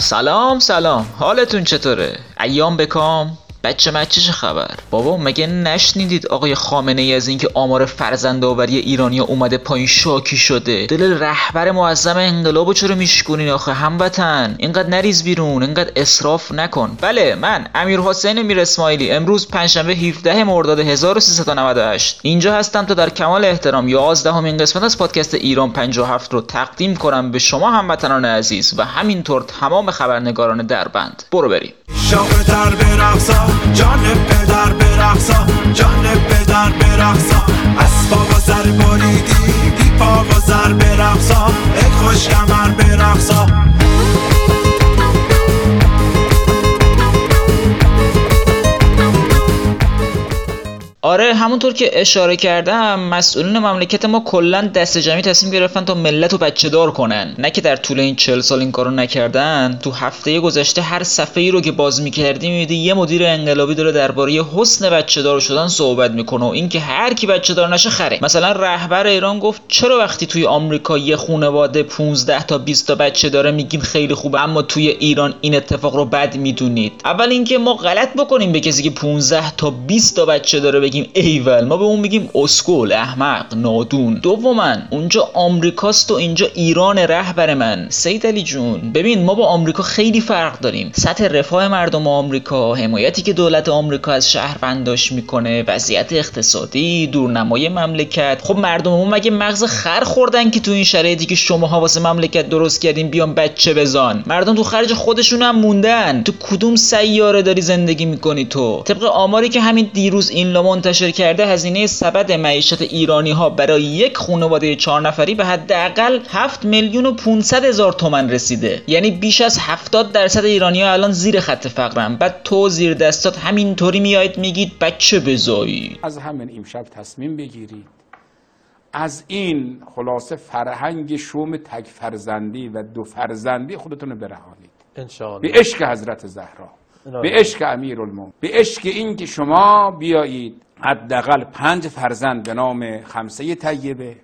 سلام سلام حالتون چطوره؟ ایام بکام؟ بچه مچه چه خبر؟ بابا مگه نشنیدید آقای خامنه ای از اینکه آمار فرزند آوری ایرانیا اومده پایین شاکی شده؟ دل رهبر معظم انقلابو چرا میشکونین آخه هموطن؟ اینقدر نریز بیرون اینقدر اسراف نکن. بله من امیر حسین میر اسماعیلی امروز پنجشنبه 17 مرداد 1398 اینجا هستم تا در کمال احترام 11 همین قسمت از پادکست ایران 57 رو تقدیم کنم به شما هموطنان عزیز و همینطور تمام خبرنگاران دربند. برو بریم. شام در برقصا جان پدر برقصا جان پدر برقصا. اسباب و سر بریدی بی پا و سر برقصا ای خوش کمر برقصا. آره همونطور که اشاره کردم مسئولین مملکت ما کلا دست جمعی تصمیم گرفتن تا ملت رو بچه دار کنن. نه که در طول این چل سال این کارو نکردن. تو هفته گذشته هر صفحه ای رو که باز می‌کردی میدی یه مدیر انقلابی داره درباره حسن بچه دار شدن صحبت می‌کنه و اینکه هر کی بچه دار نشه خره. مثلا رهبر ایران گفت چرا وقتی توی آمریکا یه خانواده 15 تا 20 تا بچه داره میگیم خیلی خوبه اما توی ایران این اتفاق رو بد می‌دونید؟ اول اینکه ما غلط بکنیم به کسی که 15 تا 20 تا بچه داره بگیم ایول ما به اون میگیم اسکول احمق نادون. دوما اونجا آمریکاست و اینجا ایران رهبر من. سید علی جون ببین ما با آمریکا خیلی فرق داریم. سطح رفاه مردم آمریکا حمایتی که دولت آمریکا از شهرونداش می‌کنه وضعیت اقتصادی دورنمای مملکت. خب مردم ما مگه مغز خر خوردن که تو این شرایطی که شما واسه مملکت درست کردین بیان بچه بزان مردم تو خرج خودشون هم موندن. تو کدوم سیاره داری زندگی می‌کنی تو؟ طبق آماری که همین دیروز این لا منتشر کرده هزینه سبد معیشت ایرانی ها برای یک خانواده چهار نفری به حداقل 7 میلیون و 500 هزار تومن رسیده. یعنی بیش از 70 درصد ایرانی ها الان زیر خط فقرن. بعد تو زیر دستات همینطوری میایید میگید بچه بزایید از همین امشب تصمیم بگیرید. از این خلاصه فرهنگ شوم تک فرزندی و دو فرزندی خودتون رو برهانید. انشاءالله. به عشق حضرت زهرا به عشق امیر المومن به عشق این که شما بیایید حداقل پنج فرزند به نام خمسه طیبه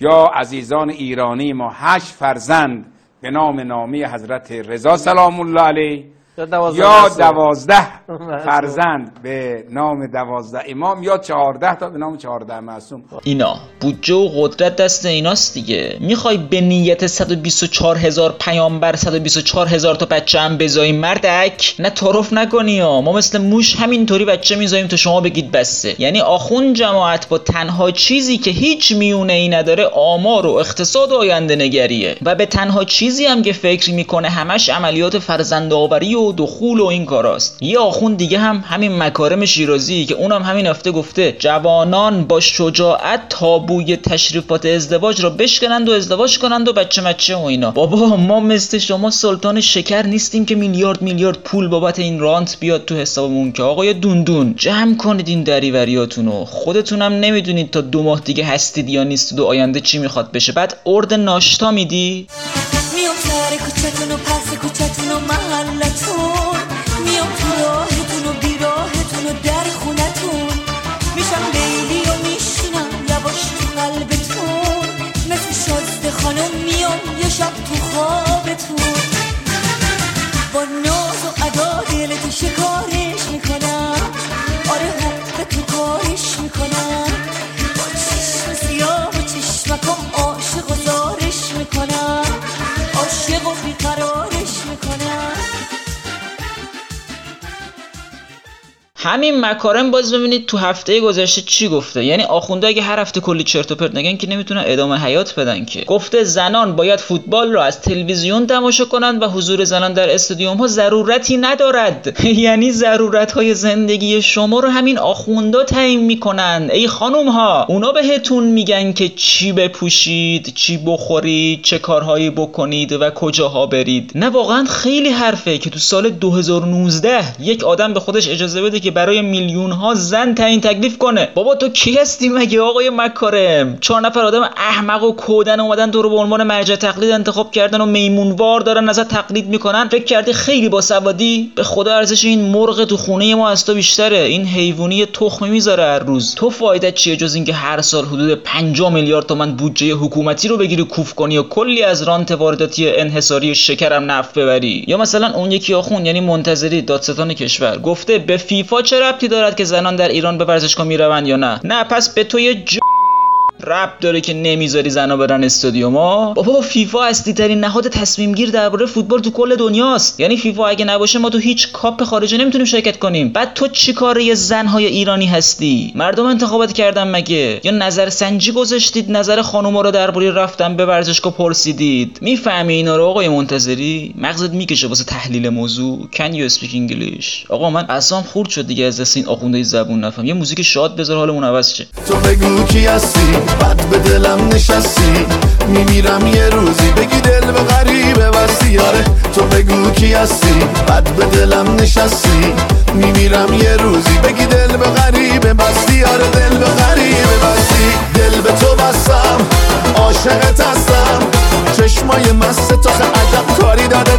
یا عزیزان ایرانی ما هشت فرزند به نام نامی حضرت رضا سلام الله علیه. یا دوازده. فرزند به نام دوازده امام یا چهارده تا به نام چهارده معصوم. اینا بودجه و قدرت دست ایناست دیگه. می‌خوای به نیت 124 هزار پیامبر 124 هزار تا بچه هم بزایی مردک؟ نه تعارف نکنی ها. ما مثل موش همینطوری بچه میزاییم تا شما بگید بسته یعنی آخون جماعت با تنها چیزی که هیچ میونه ای نداره آمار و اقتصاد و آینده نگریه. و به تنها چیزی هم که فکر می‌کنه همش عملیات فرزند آوری و دخول و این کاراست. یه آخون دیگه هم همین مکارم شیرازی که اونم همین هفته گفته جوانان با شجاعت تابوی تشریفات ازدواج را بشکنند و ازدواج کنند و بچه مچه و اینا. بابا ما مثل شما سلطان شکر نیستیم که میلیارد میلیارد پول بابت این رانت بیاد تو حسابمون که آقای دوندون جمع کنید این دریوریاتونو خودتونم نمی‌دونید تا دو ماه دیگه هستید یا نیستید و آینده چی می‌خواد بشه. بعد ارد ناشتا میدی؟ میام سر کوچتون و پس کوچتون و محلتون. همین مکارم باز ببینید تو هفته گذشته چی گفته؟ یعنی آخونده اگه هر هفته کلی چرت و پرت نگن که نمی‌تونن ادامه حیات بدن که. گفته زنان باید فوتبال را از تلویزیون تماشا کنند و حضور زنان در استادیوم ها ضرورتی ندارد. یعنی ضرورت های زندگی شما رو همین آخوندا تعیین می‌کنن ای خانم ها اونا بهتون میگن که چی بپوشید چی بخورید چه کارهایی بکنید و کجاها برید. نه واقعا خیلی حرفه که تو سال 2019 یک آدم به خودش اجازه بده که برای میلیون ها زن تعیین تکلیف کنه. بابا تو کی هستی مگه آقای مکارم؟ چهار نفر آدم احمق و کودن اومدن تو رو به عنوان مرجع تقلید انتخاب کردن و میمونوار دارن ازت تقلید می‌کنن. فکر کردی خیلی با سوادی؟ به خدا ارزش این مرغ تو خونه ما از تو بیشتره. این حیوانی تخمی می‌ذاره هر روز. تو فایده چیه جز اینکه هر سال حدود 50 میلیارد تومن بودجه حکومتی رو بگیری کوف کنی و کلی از رانت وارداتی انحصاری شکرم نفت ببری؟ یا مثلا اون یکی آخون یعنی منتظری دادستان کشور گفته به فیفا چه ربطی دارد که زنان در ایران به ورزشگاه می‌روند یا نه؟ نه پس به تو یه رب داره که نمی‌ذاری زنا برن استادیوما بابا فیفا اصلی ترین نهاد تصمیم گیر درباره فوتبال تو کل دنیاست. یعنی فیفا اگه نباشه ما تو هیچ کاپ خارجی نمی‌تونیم شرکت کنیم. بعد تو چی کاره زنهای ایرانی هستی؟ مردم انتخابات کردن مگه؟ یا نظر سنجی گذاشتید؟ نظر خانوما رو درباره رفتن به ورزشگاه پرسیدید. می‌فهمی اینا رو آقای منتظری؟ مغزت می‌کشه واسه تحلیل موضوع. Can you speak english? آقا من اصلا خورد شد دیگه از دست این آخونده زبون نفهم. یه موزیک شاد بذار حالمون عوض شه. تو بگو کی هستی؟ بد به دلم نشستی. میمیرم یه روزی. بگی دل به غریبه بستی آره تو بگو کی هستی. بد به دلم نشستی. میمیرم یه روزی. بگی دل به غریبه بستی. آره دل به غریبه بستی. دل به تو بستم. عاشقت هستم. چشمای مست تو عجب کاری داده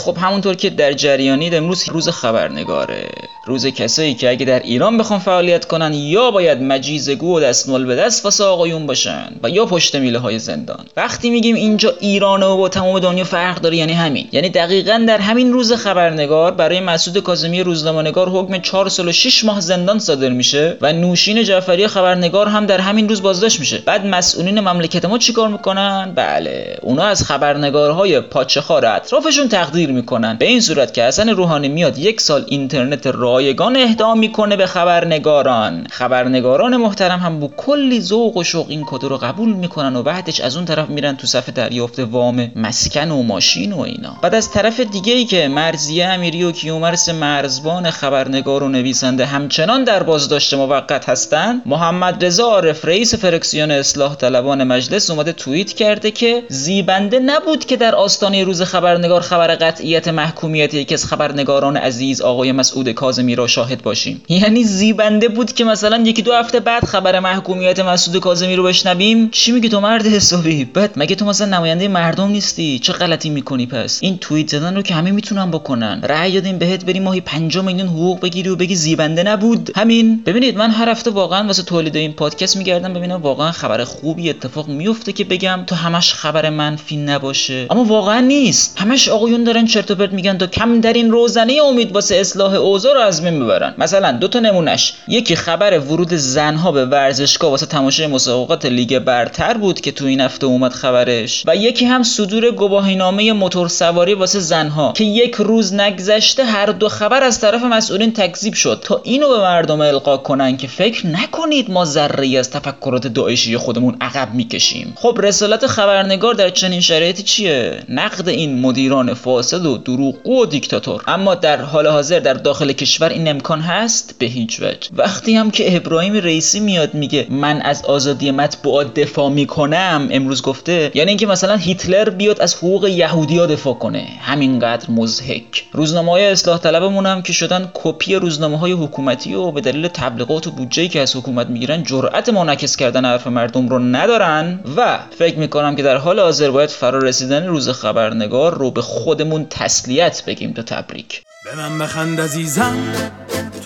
خب همونطور که در جریانید امروز روز خبرنگاره. روز کسایی که اگه در ایران بخوان فعالیت کنن یا باید مجیزگو و دستمال به دست واسه آقایون باشن و یا پشت میله های زندان. وقتی میگیم اینجا ایرانه و با تمام دنیا فرق داره یعنی همین. یعنی دقیقا در همین روز خبرنگار برای مسعود کاظمی روزنامه‌نگار حکم 4 سال و 6 ماه زندان صادر میشه و نوشین جعفری خبرنگار هم در همین روز بازداشت میشه. بعد مسئولین مملکت ما چیکار می‌کنن؟ بله اونا از خبرنگارهای پاچخار اطرافشون تقدیر می‌کنن. به این صورت که حسن روحانی میاد یک سال اینترنت رایگان اهدا می‌کنه به خبرنگاران. خبرنگاران محترم هم با کلی ذوق و شوق این کد رو قبول می‌کنن و بعدش از اون طرف میرن تو صفحه دریافت وام مسکن و ماشین و اینا. بعد از طرف دیگه ای که مرزیه امیری و کیومرس مرزبان خبرنگار و نویسنده همچنان در بازداشت موقت هستن محمد رضا عارف رئیس فرکسیون اصلاح طلبان مجلس اومده توییت کرده که زیبنده نبود که در آستانه روز خبرنگار خبر قطعیت محکومیت یکی از خبرنگاران عزیز آقای مسعود کاظمی را شاهد باشیم. یعنی زیبنده بود که مثلا یکی دو هفته بعد خبر محکومیت مسعود کاظمی رو بشنویم. چی میگی تو مرد حسابی؟ بعد مگه تو مثلا نماینده مردم نیستی؟ چه غلطی می‌کنی پس؟ این توییت زدن رو که همه می‌تونن بکنن. رأی دادیم بهت بری ماهی 5 میلیون حقوق بگیری و بگی زیبنده نبود. همین. ببینید من هر هفته واقعا واسه تولید این پادکست میگردم ببینم واقعا خبر خوبی اتفاق میفته که بگم تو همش خبر منفی نباشه. اما واقعا نیست. همش آقایون دارن چرت و پرت میگن تا کم در این روزنه امید واسه اصلاح اوضاع از بین ببرن مثلا دو تا نمونش یکی خبر ورود زنها به ورزشگاه واسه تماشای مسابقات لیگ برتر بود که تو این هفته اومد خبرش. و یکی هم صدور گواهینامه موتور سواری واسه زنها که یک روز نگذشته هر دو خبر از طرف مسئولین تکذیب شد. تا اینو به مردم القا کنن که فکر نکنید ما ذره از تفکرات داعشی خودمون عقب می‌کشیم. خب رسالت خبرنگار در چنین شرایطی چیه؟ نقد این مدیران فاسد و دروغگو و دیکتاتور. اما در حال حاضر در داخل کشور این امکان هست؟ به هیچ وجه. وقتی هم که ابراهیم رئیسی میاد میگه من از آزادی مطبوعات دفاع می‌کنم امروز گفته یعنی اینکه مثلا هیتلر بیاد از حقوق یهودیا دفاع کنه. همینقدر مزهک روزنامه های اصلاح طلبمون هم که شدن کپی روزنامه های حکومتی و به دلیل تبلیغات و بودجه‌ای که از حکومت می‌گیرن جرأت منعکس کردن حرف مردم رو ندارن و فکر می‌کنم که در حال حاضر باید فرا رسیدن روز خبرنگار رو به خودمون تسلیت بگیم تا تبریک. به من بخند عزیزم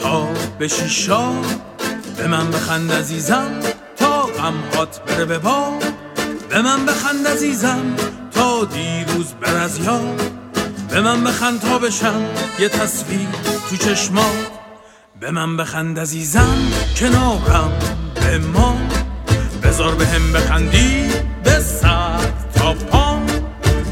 تا به شیشا. به من بخند عزیزم تا غمهات بره به باد به من بخند عزیزم تا دیروز بر از یاد به من بخند تا بشم یه تصویر تو چشمات. به من بخند عزیزم کنارم به ما. بذار به هم بخندی به سر تا پا.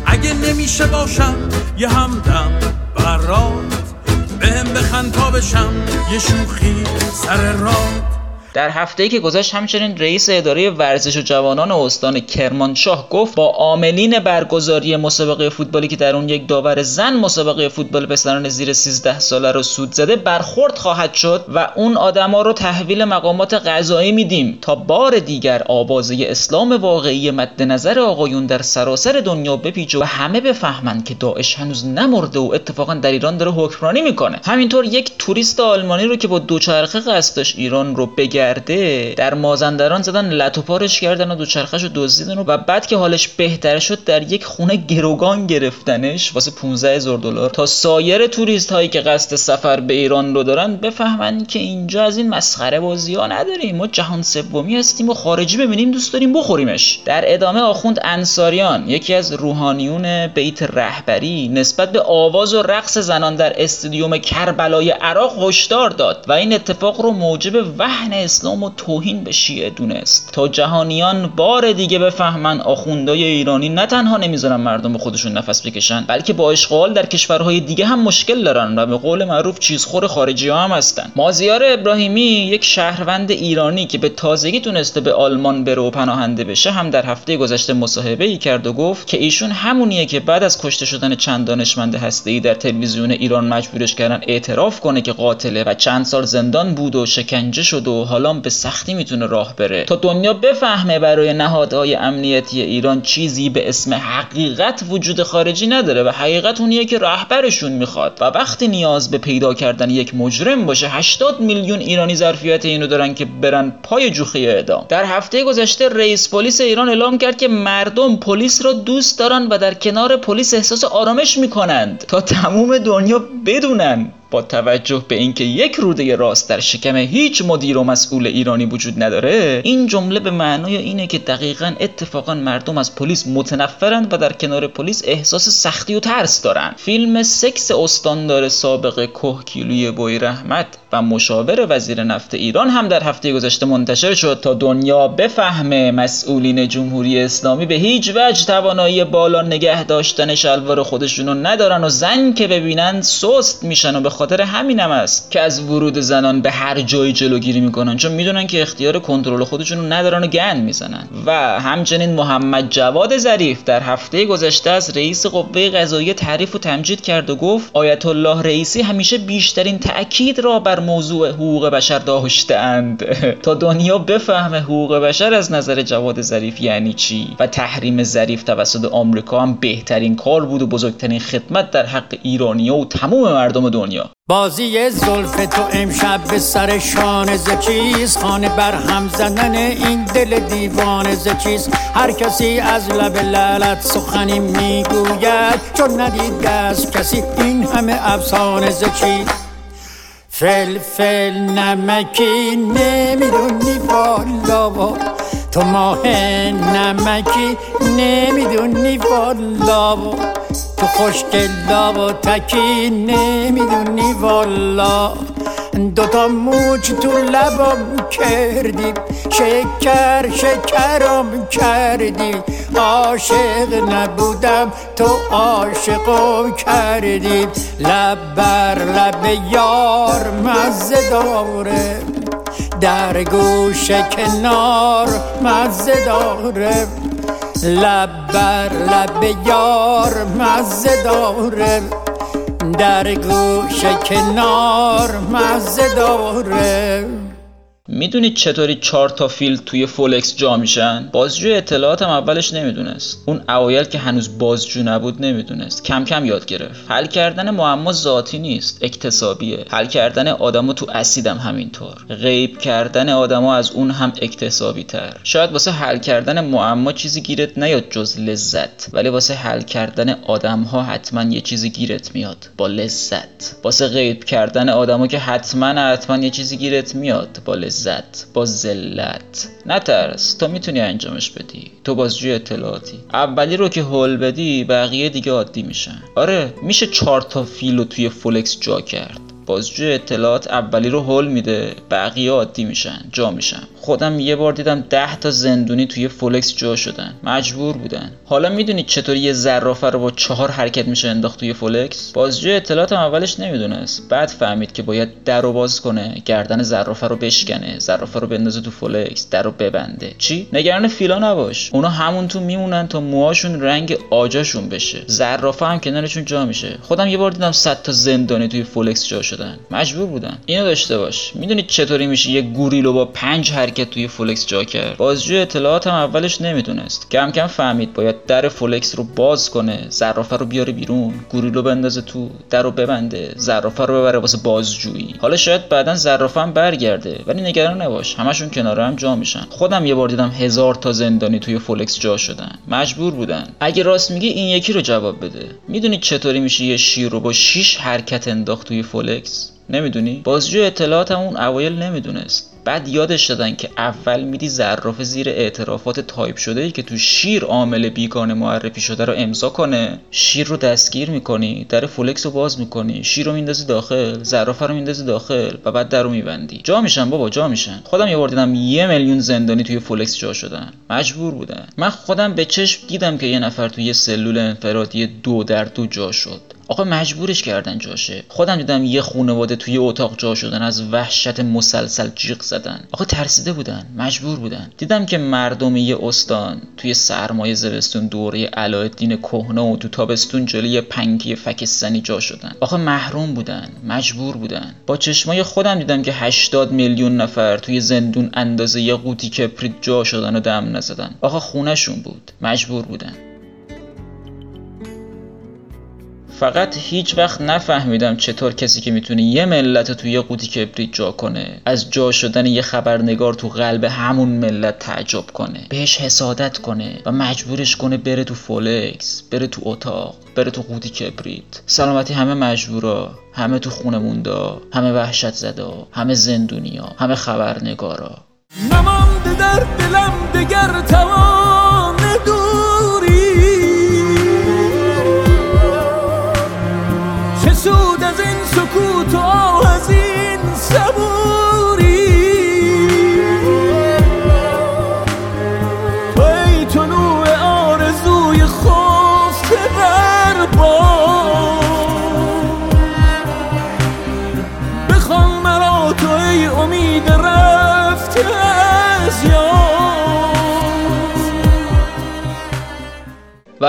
اگه نمیشه باشم یه همدم برات به هم بخند تا بشم یه شوخی سر راد در هفته ای که گذشت همچنین رئیس اداره ورزش و جوانان استان کرمانشاه گفت با عاملین برگزاری مسابقه فوتبالی که در اون یک داور زن مسابقه فوتبال پسران زیر 13 ساله رو سود زده برخورد خواهد شد و اون آدما رو تحویل مقامات قضایی میدیم تا بار دیگر آوازه اسلام واقعی مد نظر آقایون در سراسر دنیا بپیچه و همه بفهمند که داعش هنوز نمرده و اتفاقا در ایران داره حکمرانی می‌کنه. همینطور یک توریست آلمانی رو که با دوچرخه قصد ایران رو در مازندران زدن لتوپارش کردن و دوچرخهش رو دزدیدن و بعد که حالش بهتر شد در یک خونه گروگان گرفتنش واسه 15 هزار دلار. تا سایر توریست هایی که قصد سفر به ایران رو دارن بفهمن که اینجا از این مسخره بازی ها نداریم. ما جهان سومی هستیم و خارجی ببینیم دوست داریم بخوریمش. در ادامه آخوند انصاریان یکی از روحانیون بیت رهبری نسبت به آواز و رقص زنان در استادیوم کربلای عراق هشدار داد و این اتفاق رو موجب وهن اسلام و توهین به شیعه دونست. تا جهانیان بار دیگه بفهمن آخوندای ایرانی نه تنها نمی‌ذارن مردم به خودشون نفس بکشن بلکه با اشغال در کشورهای دیگه هم مشکل دارن و به قول معروف چیزخور خارجی ها هم هستن. مازیار ابراهیمی یک شهروند ایرانی که به تازگی تونسته به آلمان بره و پناهنده بشه هم در هفته گذشته مصاحبه ای کرد و گفت که ایشون همونیه که بعد از کشته شدن چند دانشمند هسته‌ای در تلویزیون ایران مجبورش کردن اعتراف کنه که قاتله و چند سال زندان بود و شکنجه شد و حالا به سختی می‌تونه راه بره. تا دنیا بفهمه برای نهادهای امنیتی ایران چیزی به اسم حقیقت وجود خارجی نداره و حقیقت اونیه که رهبرشون می‌خواد. و وقتی نیاز به پیدا کردن یک مجرم باشه 80 میلیون ایرانی ظرفیت اینو دارن که برن پای جوخه اعدام. در هفته گذشته رئیس پلیس ایران اعلام کرد که مردم پلیس را دوست دارن و در کنار پلیس احساس آرامش می‌کنند تا تموم دنیا بدونن. با توجه به اینکه یک روده راست در شکم هیچ مدیر و مسئول ایرانی وجود نداره این جمله به معنای اینه که دقیقا اتفاقا مردم از پلیس متنفرند و در کنار پلیس احساس سختی و ترس دارن فیلم سکس استاندار سابق کهکیلوی بوی رحمت و مشاور وزیر نفت ایران هم در هفته گذشته منتشر شد تا دنیا بفهمه مسئولین جمهوری اسلامی به هیچ وجه توانایی بالا نگه داشتن شلوار خودشونو ندارن و زن که ببینن سست میشن و به خاطر همینم است که از ورود زنان به هر جایی جلوگیری می‌کنن چون می‌دونن که اختیار کنترل خودشونو ندارن و گند می‌زنن. و همچنین محمد جواد ظریف در هفته گذشته از رئیس قوه قضاییه تعریف و تمجید کرد و گفت آیت الله رئیسی همیشه بیشترین تاکید را بر موضوع حقوق بشر داشتهاند تا دنیا بفهمه حقوق بشر از نظر جواد ظریف یعنی چی؟ و تحریم ظریف توسط آمریکا هم بهترین کار بود و بزرگترین خدمت در حق ایرانیا و تمام مردم دنیا. بازی زلف تو امشب به سر شان زکیز خانه بر هم زدن این دل دیوان زکیز هر کسی از لب لالت سخنی می‌گوید چون ندید از کسی این همه افسانه زکی فلفل نمکی نمی‌دونی والا تو ماه نمکی نمی‌دونی والا تو خوشگلا و تکی نمی‌دونی والا. دوتا موج تو لبم کردی شکر شکرم کردی. عاشق نبودم تو عاشقم کردی. لب بر لب یار مزه داره در گوش کنار مزه داره. لب بر لب یار مزه داره. در گوش کنار مزه داره. می‌دونید چطوری چهار تا فیل توی فولکس جا میشن؟ بازجوی اطلاعاتم اولش نمی‌دونست. اون اوایل که هنوز بازجو نبود نمی‌دونست. کم کم یاد گرفت. حل کردن معما ذاتی نیست اکتسابیه. حل کردن آدمو تو اسیدم همینطور. غیب کردن آدما از اون هم اکتسابی تر شاید واسه حل کردن معما چیزی گیرت نیاد جز لذت ولی واسه حل کردن آدم ها حتما یه چیزی گیرت میاد. با لذت. واسه غیب کردن آدما که حتما حتما یه چیزی گیرت میاد. با لذت. با ذلت. نترس تو می‌تونی انجامش بدی. تو بازجوی اطلاعاتی. اولی رو که هول بدی بقیه دیگه عادی میشن. آره میشه چهار تا فیل رو توی فولکس جا کرد. بازجوی اطلاعات اولی رو هول میده بقیه عادی میشن جا میشن. خودم یه بار دیدم ده تا زندونی توی فولکس جا شدن. مجبور بودن. حالا می‌دونید چطوری یه زرافه رو با چهار حرکت میشه انداخت توی فولکس؟ بازجو اطلاعاتم اولش نمی‌دونست. بعد فهمید که باید در رو باز کنه گردن زرافه رو بشکنه زرافه رو بندازه تو فولکس در رو ببنده. چی؟ نگران فیلا نباش. اونا همون تو میمونن تا موهاشون رنگ عاجاشون بشه. زرافه هم کنارشون جا میشه. خودم یه بار دیدم 100 تا زندانی توی فولکس جا شدن. مجبور بودن اینو داشته باش. می‌دونید چطوری میشه یه گوریلو با پنج حرکت توی فولکس جا کرد. بازجو اطلاعات هم اولش نمی‌دونست. کم کم فهمید باید در فولکس رو باز کنه زرافه رو بیاره بیرون گوریلو بندازه تو در رو ببنده زرافه رو ببره واسه بازجویی. حالا شاید بعدا زرافه هم برگرده ولی نگران نباش همشون کنار هم جا میشن. خودم یه بار دیدم هزار تا زندانی توی فولکس جا شدن. مجبور بودن. اگه راست میگی این یکی رو جواب بده. می‌دونید چطوری میشه یه شیر رو با 6 حرکت انداخت توی فولکس نمی‌دونی؟ بازجو اطلاعات اون اوایل نمی‌دونست. بعد یادش دادن که اول میدی زرافه زیر اعترافات تایپ شده ای که تو شیر عامل بیگانه معرفی شده رو امضا کنه. شیر رو دستگیر می‌کنی در فولکس رو باز می‌کنی شیر رو میندازی داخل زرافه رو میندازی داخل و بعد در رو میبندی. جا میشن بابا جا میشن. خودم یه بار دیدم یه میلیون زندانی توی فولکس جا شدن. مجبور بودن. من خودم به چشم دیدم که یه نفر توی سلول انفرادی دو در دو جا شد. آقا مجبورش کردن جاشه. خودم دیدم یه خونواده توی اتاق جا شدن از وحشت مسلسل جیغ زدن. آقا ترسیده بودن مجبور بودن. دیدم که مردم یه استان توی سرمای زمستون دور علاءالدین کهنه و تو تابستون جلوی پنکه‌ی فکسنی جا شدن. آقا محروم بودن مجبور بودن. با چشمای خودم دیدم که 80 میلیون نفر توی زندون اندازه یه قوطی کبریت جا شدن و دم نزدن. آقا خونهشون بود مجبور بودن. فقط هیچ وقت نفهمیدم چطور کسی که می‌تونه یه ملت توی یه قوطی کبریت جا کنه. از جا شدن یه خبرنگار تو قلب همون ملت تعجب کنه. بهش حسادت کنه و مجبورش کنه بره تو فولکس بره تو اتاق بره تو قوطی کبریت. سلامتی همه مجبورا همه تو خونه موندا همه وحشت زدا همه زندونیا همه خبرنگارا. نمانده در دلم دگر توان. چه سود از این سکوت و آه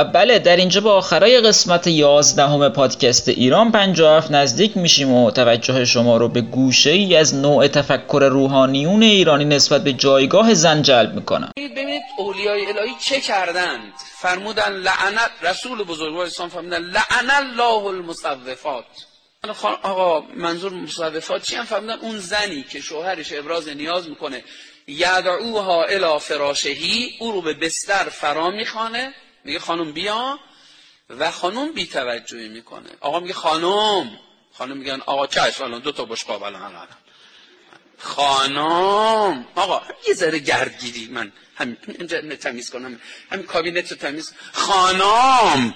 بله در اینجا با آخرای قسمت 11 همه پادکست ایران 57 نزدیک میشیم و توجه شما رو به گوشه ای از نوع تفکر روحانیون ایرانی نسبت به جایگاه زن جلب می‌کنم. ببینید اولیای الهی چه کردند؟ فرمودن لعنت رسول بزرگوار اسلام فرمودن لعن الله المصوفات. آقا منظور مصوفات چی هم فرمودن؟ اون زنی که شوهرش ابراز نیاز می‌کنه یدعوها الی فراشهی او رو به بستر فرا می‌خوانه. میگه خانم بیا و خانم بیتوجهی می‌کنه. آقا میگه خانم. خانم میگن آقا چشم الان دو تا بشقاب الان الان خانم. آقا یه ذره گردگیری من همین اینجا تمیز کنم. همین کابینت رو تمیز. خانم.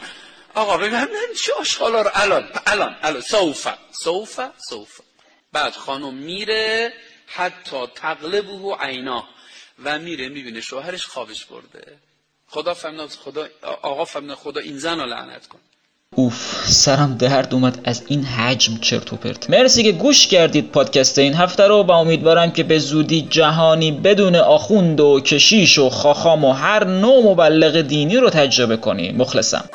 آقا ببین همین چه آشغالا رو الان الان الان. سوفا سوفا سوفا بعد خانم میره حتی تقلبه و عینا و میره می‌بینه شوهرش خوابش برده. خدا فهمنا خدا آقا فهمنا خدا این زن رو لعنت کن. اوف سرم درد اومد از این حجم چرت و پرت. مرسی که گوش کردید پادکست این هفته رو و امیدوارم که به زودی جهانی بدون آخوند و کشیش و خاخام و هر نوع مبلغ دینی رو تجربه کنیم مخلصم.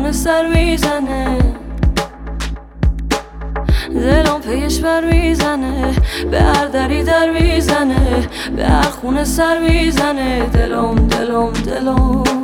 خونه سر می‌زنه. دلم پیش بر می‌زنه به هر دری در می‌زنه به هر خونه سر می‌زنه. دلم دلم دلم.